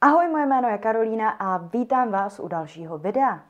Ahoj, moje jméno je Karolína a vítám vás u dalšího videa.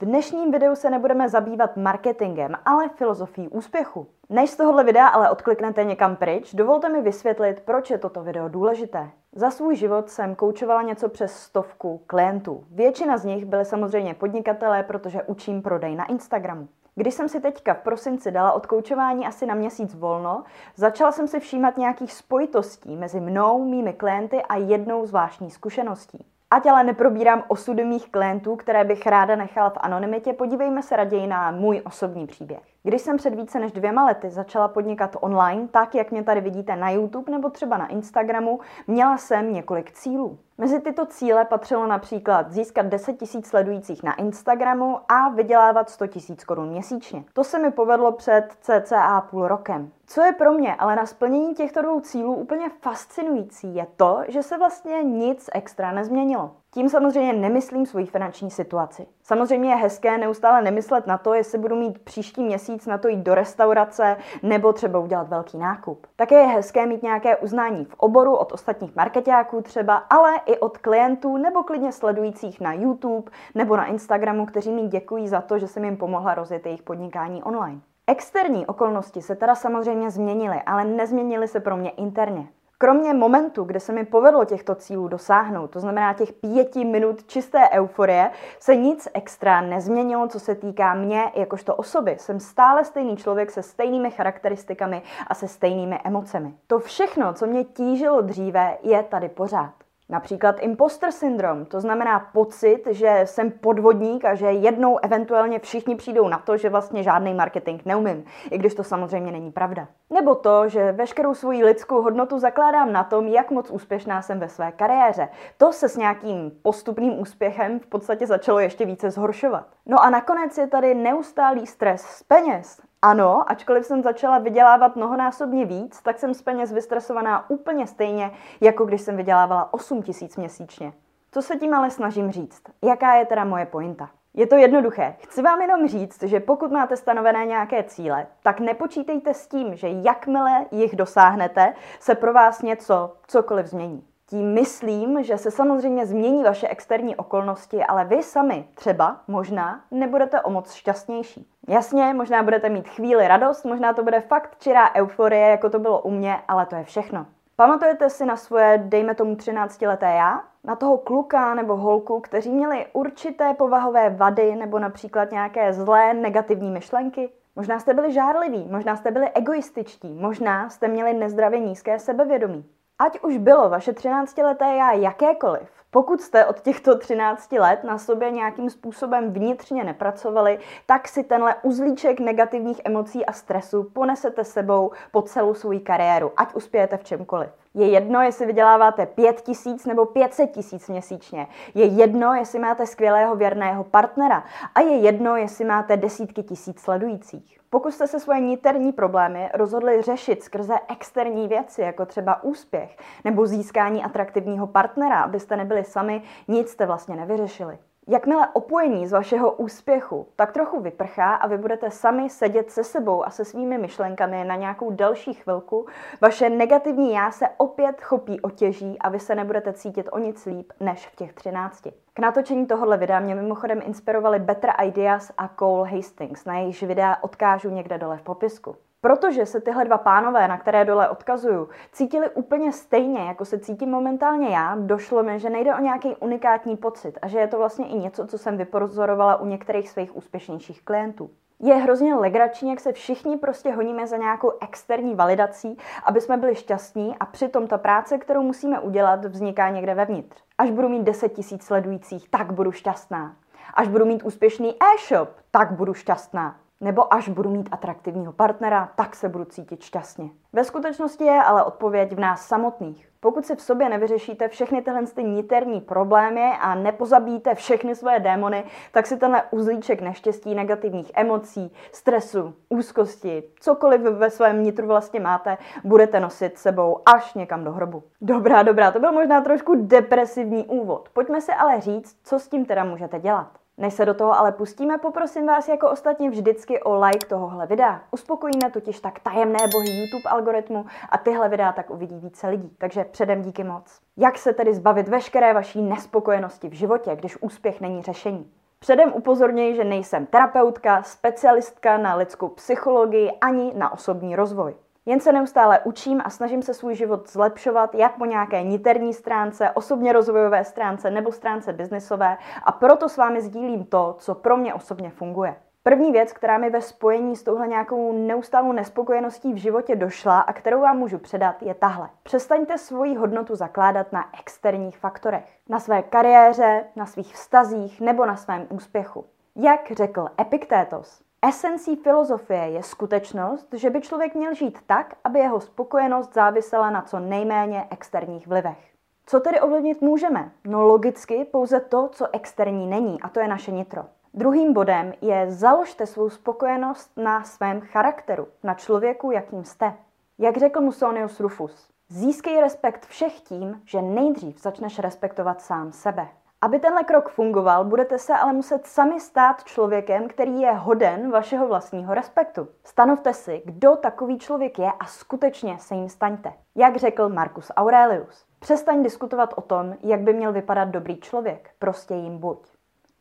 V dnešním videu se nebudeme zabývat marketingem, ale filozofií úspěchu. Než z tohohle videa ale odkliknete někam pryč, dovolte mi vysvětlit, proč je toto video důležité. Za svůj život jsem koučovala něco přes stovku klientů. Většina z nich byly samozřejmě podnikatelé, protože učím prodej na Instagramu. Když jsem si teďka v prosinci dala od koučování asi na měsíc volno, začala jsem si všímat nějakých spojitostí mezi mnou, mými klienty a jednou zvláštní zkušeností. Ať ale neprobírám osudy mých klientů, které bych ráda nechala v anonymitě, podívejme se raději na můj osobní příběh. Když jsem před více než dvěma lety začala podnikat online, tak jak mě tady vidíte na YouTube nebo třeba na Instagramu, měla jsem několik cílů. Mezi tyto cíle patřilo například získat 10 000 sledujících na Instagramu a vydělávat 100 000 korun měsíčně. To se mi povedlo před cca půl rokem. Co je pro mě ale na splnění těchto dvou cílů úplně fascinující, je to, že se vlastně nic extra nezměnilo. Tím samozřejmě nemyslím svoji finanční situaci. Samozřejmě je hezké neustále nemyslet na to, jestli budu mít příští měsíc na to jít do restaurace nebo třeba udělat velký nákup. Také je hezké mít nějaké uznání v oboru od ostatních marketáků třeba, ale i od klientů nebo klidně sledujících na YouTube nebo na Instagramu, kteří mi děkují za to, že jsem jim pomohla rozjet jejich podnikání online. Externí okolnosti se teda samozřejmě změnily, ale nezměnily se pro mě interně. Kromě momentu, kde se mi povedlo těchto cílů dosáhnout, to znamená těch pěti minut čisté euforie, se nic extra nezměnilo, co se týká mě jakožto osoby. Jsem stále stejný člověk se stejnými charakteristikami a se stejnými emocemi. To všechno, co mě tížilo dříve, je tady pořád. Například imposter syndrom, to znamená pocit, že jsem podvodník a že jednou eventuálně všichni přijdou na to, že vlastně žádný marketing neumím, i když to samozřejmě není pravda. Nebo to, že veškerou svoji lidskou hodnotu zakládám na tom, jak moc úspěšná jsem ve své kariéře. To se s nějakým postupným úspěchem v podstatě začalo ještě více zhoršovat. No a nakonec je tady neustálý stres z peněz. Ano, ačkoliv jsem začala vydělávat mnohonásobně víc, tak jsem z peněz vystresovaná úplně stejně, jako když jsem vydělávala 8 tisíc měsíčně. Co se tím ale snažím říct? Jaká je teda moje pointa? Je to jednoduché. Chci vám jenom říct, že pokud máte stanovené nějaké cíle, tak nepočítejte s tím, že jakmile jich dosáhnete, se pro vás něco cokoliv změní. Tím myslím, že se samozřejmě změní vaše externí okolnosti, ale vy sami třeba možná nebudete o moc šťastnější. Jasně, možná budete mít chvíli radost, možná to bude fakt čirá euforie, jako to bylo u mě, ale to je všechno. Pamatujete si na svoje, dejme tomu 13 leté já? Na toho kluka nebo holku, kteří měli určité povahové vady nebo například nějaké zlé negativní myšlenky? Možná jste byli žárliví, možná jste byli egoističtí, možná jste měli nezdravě nízké sebevědomí. Ať už bylo vaše 13-leté já jakékoliv, pokud jste od těchto 13 let na sobě nějakým způsobem vnitřně nepracovali, tak si tenhle uzlíček negativních emocí a stresu ponesete sebou po celou svou kariéru, ať uspějete v čemkoliv. Je jedno, jestli vyděláváte 5 tisíc nebo 500 tisíc měsíčně. Je jedno, jestli máte skvělého věrného partnera. A je jedno, jestli máte desítky tisíc sledujících. Pokud jste se svoje niterní problémy rozhodli řešit skrze externí věci, jako třeba úspěch nebo získání atraktivního partnera, abyste nebyli sami, nic jste vlastně nevyřešili. Jakmile opojení z vašeho úspěchu tak trochu vyprchá a vy budete sami sedět se sebou a se svými myšlenkami na nějakou další chvilku, vaše negativní já se opět chopí otěží a vy se nebudete cítit o nic líp než v těch třinácti. K natočení tohohle videa mě mimochodem inspirovali Better Ideas a Cole Hastings, na jejichž videa odkážu někde dole v popisku. Protože se tyhle dva pánové, na které dole odkazuju, cítili úplně stejně, jako se cítím momentálně já, došlo mi, že nejde o nějaký unikátní pocit a že je to vlastně i něco, co jsem vypozorovala u některých svých úspěšnějších klientů. Je hrozně legrační, jak se všichni prostě honíme za nějakou externí validací, aby jsme byli šťastní a přitom ta práce, kterou musíme udělat, vzniká někde vevnitř. Až budu mít 10 tisíc sledujících, tak budu šťastná. Až budu mít úspěšný e-shop, tak budu šťastná. Nebo až budu mít atraktivního partnera, tak se budu cítit šťastně. Ve skutečnosti je ale odpověď v nás samotných. Pokud si v sobě nevyřešíte všechny tyhle ty niterní problémy a nepozabíjíte všechny svoje démony, tak si tenhle uzlíček neštěstí, negativních emocí, stresu, úzkosti, cokoliv ve svém nitru vlastně máte, budete nosit sebou až někam do hrobu. Dobrá, dobrá, to byl možná trošku depresivní úvod. Pojďme si ale říct, co s tím teda můžete dělat. Než se do toho ale pustíme, poprosím vás jako ostatně vždycky o like tohohle videa. Uspokojíme totiž tak tajemné bohy YouTube algoritmu a tyhle videa tak uvidí více lidí. Takže předem díky moc. Jak se tedy zbavit veškeré vaší nespokojenosti v životě, když úspěch není řešení? Předem upozorňuji, že nejsem terapeutka, specialistka na lidskou psychologii ani na osobní rozvoj. Jen se neustále učím a snažím se svůj život zlepšovat jak po nějaké niterní stránce, osobně rozvojové stránce nebo stránce biznisové a proto s vámi sdílím to, co pro mě osobně funguje. První věc, která mi ve spojení s touhle nějakou neustálou nespokojeností v životě došla a kterou vám můžu předat, je tahle. Přestaňte svoji hodnotu zakládat na externích faktorech. Na své kariéře, na svých vztazích nebo na svém úspěchu. Jak řekl Epiktétos, Esencí filozofie je skutečnost, že by člověk měl žít tak, aby jeho spokojenost závisela na co nejméně externích vlivech. Co tedy ovlivnit můžeme? No logicky pouze to, co externí není, a to je naše nitro. Druhým bodem je založte svou spokojenost na svém charakteru, na člověku, jakým jste. Jak řekl Musonius Rufus, získej respekt všech tím, že nejdřív začneš respektovat sám sebe. Aby tenhle krok fungoval, budete se ale muset sami stát člověkem, který je hoden vašeho vlastního respektu. Stanovte si, kdo takový člověk je a skutečně se jim staňte. Jak řekl Marcus Aurelius, přestaň diskutovat o tom, jak by měl vypadat dobrý člověk, prostě jim buď.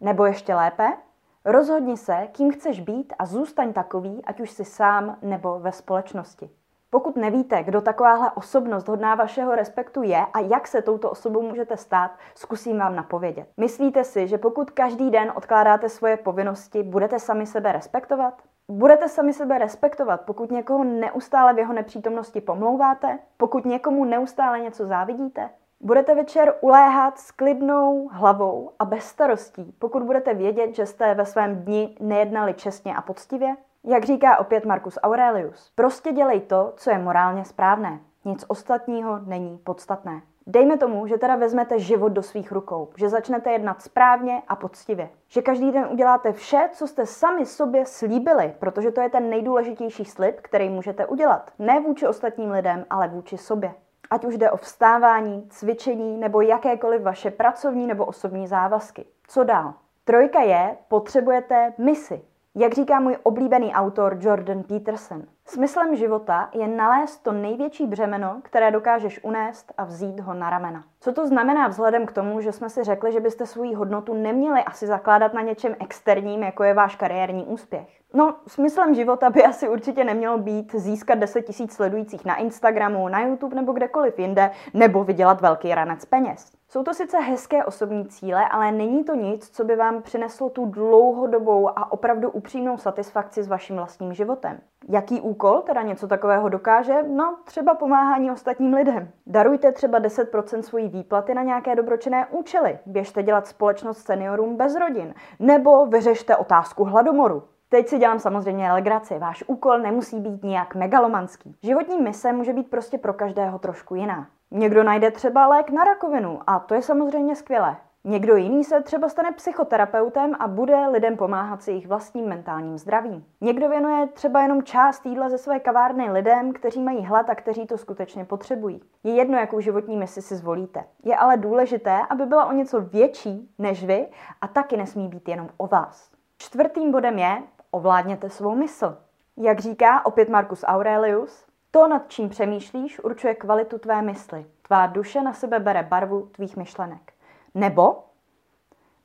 Nebo ještě lépe, rozhodni se, kým chceš být a zůstaň takový, ať už si sám nebo ve společnosti. Pokud nevíte, kdo takováhle osobnost hodná vašeho respektu je a jak se touto osobou můžete stát, zkusím vám napovědět. Myslíte si, že pokud každý den odkládáte svoje povinnosti, budete sami sebe respektovat? Budete sami sebe respektovat, pokud někoho neustále v jeho nepřítomnosti pomlouváte? Pokud někomu neustále něco závidíte? Budete večer uléhat s klidnou hlavou a bez starostí, pokud budete vědět, že jste ve svém dni nejednali čestně a poctivě? Jak říká opět Marcus Aurelius, prostě dělej to, co je morálně správné. Nic ostatního není podstatné. Dejme tomu, že teda vezmete život do svých rukou, že začnete jednat správně a poctivě, že každý den uděláte vše, co jste sami sobě slíbili, protože to je ten nejdůležitější slib, který můžete udělat. Ne vůči ostatním lidem, ale vůči sobě. Ať už jde o vstávání, cvičení nebo jakékoliv vaše pracovní nebo osobní závazky. Co dál? Trojka je, potřebujete misi. Jak říká můj oblíbený autor Jordan Peterson, smyslem života je nalézt to největší břemeno, které dokážeš unést a vzít ho na ramena. Co to znamená vzhledem k tomu, že jsme si řekli, že byste svoji hodnotu neměli asi zakládat na něčem externím, jako je váš kariérní úspěch? No, smyslem života by asi určitě nemělo být získat 10 tisíc sledujících na Instagramu, na YouTube nebo kdekoliv jinde, nebo vydělat velký ranec peněz. Jsou to sice hezké osobní cíle, ale není to nic, co by vám přineslo tu dlouhodobou a opravdu upřímnou satisfakci s vaším vlastním životem. Jaký úkol teda něco takového dokáže? No, třeba pomáhání ostatním lidem. Darujte třeba 10% svojí výplaty na nějaké dobročinné účely. Běžte dělat společnost seniorům bez rodin. Nebo vyřešte otázku hladomoru. Teď si dělám samozřejmě legraci. Váš úkol nemusí být nijak megalomanský. Životní mise může být prostě pro každého trošku jiná. Někdo najde třeba lék na rakovinu a to je samozřejmě skvělé. Někdo jiný se třeba stane psychoterapeutem a bude lidem pomáhat s jejich vlastním mentálním zdravím. Někdo věnuje třeba jenom část jídla ze své kavárny lidem, kteří mají hlad a kteří to skutečně potřebují. Je jedno, jakou životní misi si zvolíte. Je ale důležité, aby byla o něco větší než vy a taky nesmí být jenom o vás. Čtvrtým bodem je, ovládněte svou mysl. Jak říká opět Marcus Aurelius, to, nad čím přemýšlíš, určuje kvalitu tvé mysli. Tvá duše na sebe bere barvu tvých myšlenek. Nebo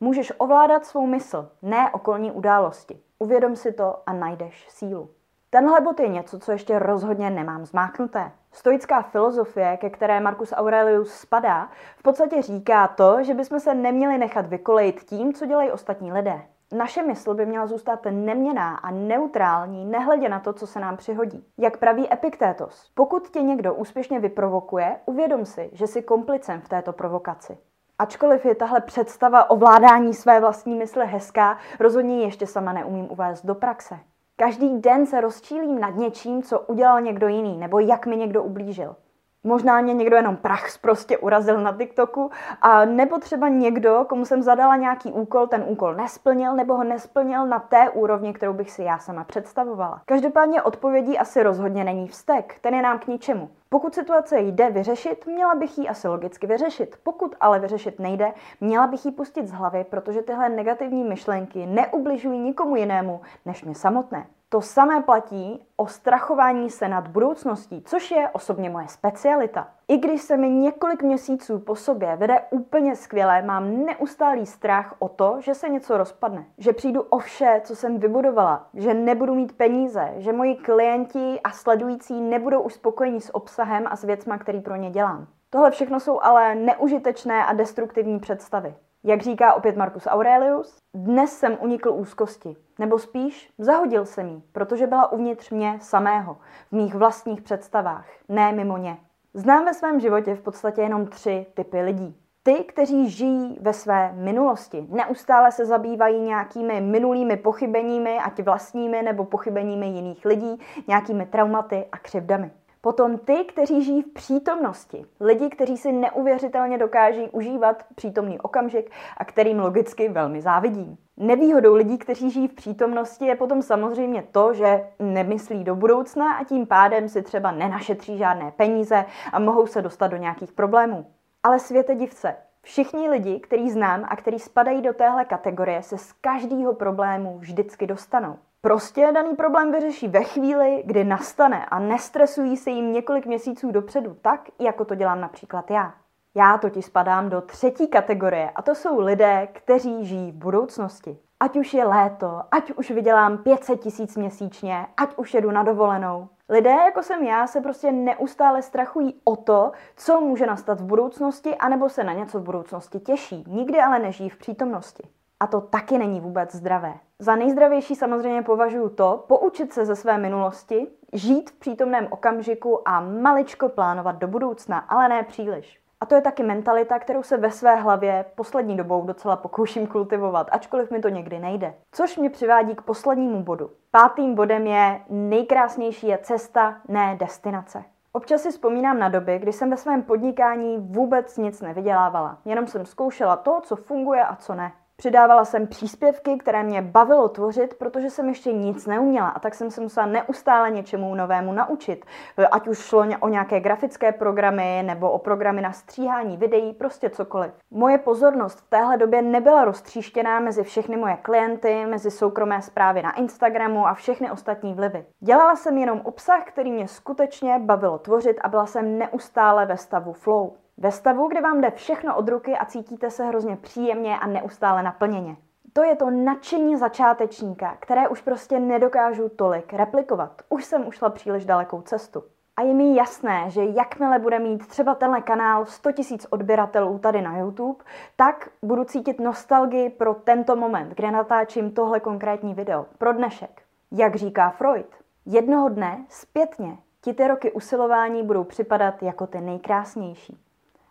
můžeš ovládat svou mysl, ne okolní události. Uvědom si to a najdeš sílu. Tenhle bod je něco, co ještě rozhodně nemám zmáknuté. Stoická filozofie, ke které Marcus Aurelius spadá, v podstatě říká to, že bychom se neměli nechat vykolejit tím, co dělají ostatní lidé. Naše mysl by měla zůstat neměná a neutrální, nehledě na to, co se nám přihodí. Jak praví Epiktétos, pokud tě někdo úspěšně vyprovokuje, uvědom si, že jsi komplicem v této provokaci. Ačkoliv je tahle představa ovládání své vlastní mysle hezká, rozhodně ještě sama neumím uvést do praxe. Každý den se rozčílím nad něčím, co udělal někdo jiný, nebo jak mi někdo ublížil. Možná mě někdo jenom prach prostě urazil na TikToku, a nebo třeba někdo, komu jsem zadala nějaký úkol, ten úkol nesplnil, nebo ho nesplnil na té úrovni, kterou bych si já sama představovala. Každopádně odpovědí asi rozhodně není vztek, ten je nám k ničemu. Pokud situace jde vyřešit, měla bych ji asi logicky vyřešit. Pokud ale vyřešit nejde, měla bych ji pustit z hlavy, protože tyhle negativní myšlenky neubližují nikomu jinému než mě samotné. To samé platí o strachování se nad budoucností, což je osobně moje specialita. I když se mi několik měsíců po sobě vede úplně skvěle, mám neustálý strach o to, že se něco rozpadne, že přijdu o vše, co jsem vybudovala, že nebudu mít peníze, že moji klienti a sledující nebudou už spokojení s obsahem a s věcma, který pro ně dělám. Tohle všechno jsou ale neužitečné a destruktivní představy. Jak říká opět Marcus Aurelius, dnes jsem unikl úzkosti, nebo spíš zahodil jsem jí, protože byla uvnitř mě samého, v mých vlastních představách, ne mimo ně. Znám ve svém životě v podstatě jenom tři typy lidí. Ty, kteří žijí ve své minulosti, neustále se zabývají nějakými minulými pochybeními, ať vlastními nebo pochybeními jiných lidí, nějakými traumaty a křivdami. Potom ty, kteří žijí v přítomnosti. Lidi, kteří si neuvěřitelně dokáží užívat přítomný okamžik a kterým logicky velmi závidím. Nevýhodou lidí, kteří žijí v přítomnosti, je potom samozřejmě to, že nemyslí do budoucna a tím pádem si třeba nenašetří žádné peníze a mohou se dostat do nějakých problémů. Ale světe divce, Všichni lidi, který znám a který spadají do téhle kategorie, se z každého problému vždycky dostanou. Prostě daný problém vyřeší ve chvíli, kdy nastane a nestresují se jim několik měsíců dopředu, tak jako to dělám například já. Já totiž spadám do třetí kategorie a to jsou lidé, kteří žijí v budoucnosti. Ať už je léto, ať už vydělám 500 tisíc měsíčně, ať už jedu na dovolenou. Lidé, jako jsem já, se prostě neustále strachují o to, co může nastat v budoucnosti, anebo se na něco v budoucnosti těší. Nikdy ale nežijí v přítomnosti. A to taky není vůbec zdravé. Za nejzdravější samozřejmě považuji to, poučit se ze své minulosti, žít v přítomném okamžiku a maličko plánovat do budoucna, ale ne příliš. A to je taky mentalita, kterou se ve své hlavě poslední dobou docela pokouším kultivovat, ačkoliv mi to někdy nejde. Což mě přivádí k poslednímu bodu. Pátým bodem je nejkrásnější je cesta, ne destinace. Občas si vzpomínám na doby, kdy jsem ve svém podnikání vůbec nic nevydělávala. Jenom jsem zkoušela to, co funguje a co ne. Přidávala jsem příspěvky, které mě bavilo tvořit, protože jsem ještě nic neuměla a tak jsem se musela neustále něčemu novému naučit. Ať už šlo o nějaké grafické programy nebo o programy na stříhání videí, prostě cokoliv. Moje pozornost v téhle době nebyla roztříštěná mezi všechny moje klienty, mezi soukromé zprávy na Instagramu a všechny ostatní vlivy. Dělala jsem jenom obsah, který mě skutečně bavilo tvořit a byla jsem neustále ve stavu flow. Ve stavu, kdy vám jde všechno od ruky a cítíte se hrozně příjemně a neustále naplněně. To je to nadšení začátečníka, které už prostě nedokážu tolik replikovat. Už jsem ušla příliš dalekou cestu. A je mi jasné, že jakmile bude mít třeba tenhle kanál 100 000 odběratelů tady na YouTube, tak budu cítit nostalgii pro tento moment, kde natáčím tohle konkrétní video, pro dnešek. Jak říká Freud, jednoho dne zpětně ti ty roky usilování budou připadat jako ty nejkrásnější.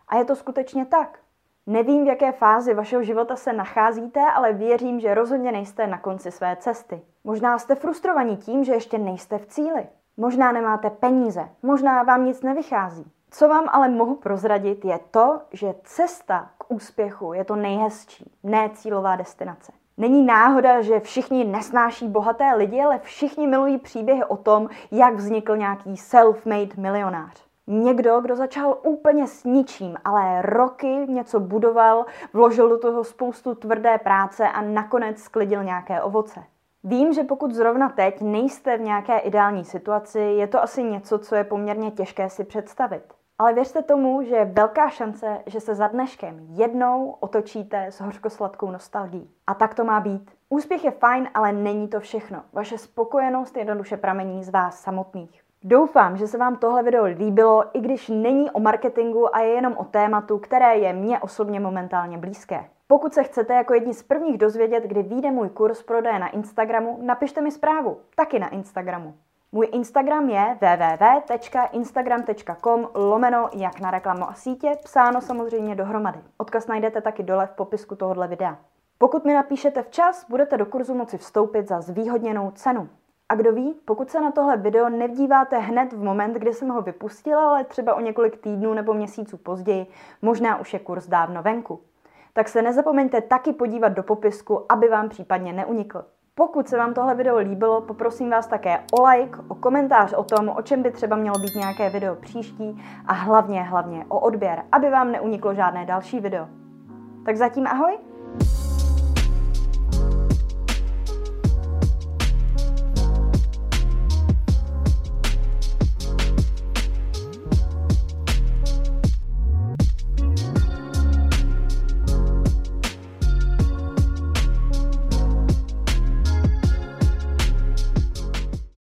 A je to skutečně tak. Nevím, v jaké fázi vašeho života se nacházíte, ale věřím, že rozhodně nejste na konci své cesty. Možná jste frustrovaní tím, že ještě nejste v cíli. Možná nemáte peníze, možná vám nic nevychází. Co vám ale mohu prozradit, je to, že cesta k úspěchu je to nejhezčí, ne cílová destinace. Není náhoda, že všichni nesnáší bohaté lidi, ale všichni milují příběhy o tom, jak vznikl nějaký self-made milionář. Někdo, kdo začal úplně s ničím, ale roky něco budoval, vložil do toho spoustu tvrdé práce a nakonec sklidil nějaké ovoce. Vím, že pokud zrovna teď nejste v nějaké ideální situaci, je to asi něco, co je poměrně těžké si představit. Ale věřte tomu, že je velká šance, že se za dneškem jednou otočíte s hořkosladkou nostalgií. A tak to má být. Úspěch je fajn, ale není to všechno. Vaše spokojenost jednoduše pramení z vás samotných. Doufám, že se vám tohle video líbilo, i když není o marketingu a je jenom o tématu, které je mně osobně momentálně blízké. Pokud se chcete jako jedni z prvních dozvědět, kdy vyjde můj kurz prodeje na Instagramu, napište mi zprávu, taky na Instagramu. Můj Instagram je www.instagram.com lomeno jak na reklamu a sítě, psáno samozřejmě dohromady. Odkaz najdete taky dole v popisku tohohle videa. Pokud mi napíšete včas, budete do kurzu moci vstoupit za zvýhodněnou cenu. A kdo ví, pokud se na tohle video nedíváte hned v moment, kdy jsem ho vypustila, ale třeba o několik týdnů nebo měsíců později, možná už je kurz dávno venku. Tak se nezapomeňte taky podívat do popisku, aby vám případně neunikl. Pokud se vám tohle video líbilo, poprosím vás také o like, o komentář o tom, o čem by třeba mělo být nějaké video příští a hlavně, hlavně o odběr, aby vám neuniklo žádné další video. Tak zatím ahoj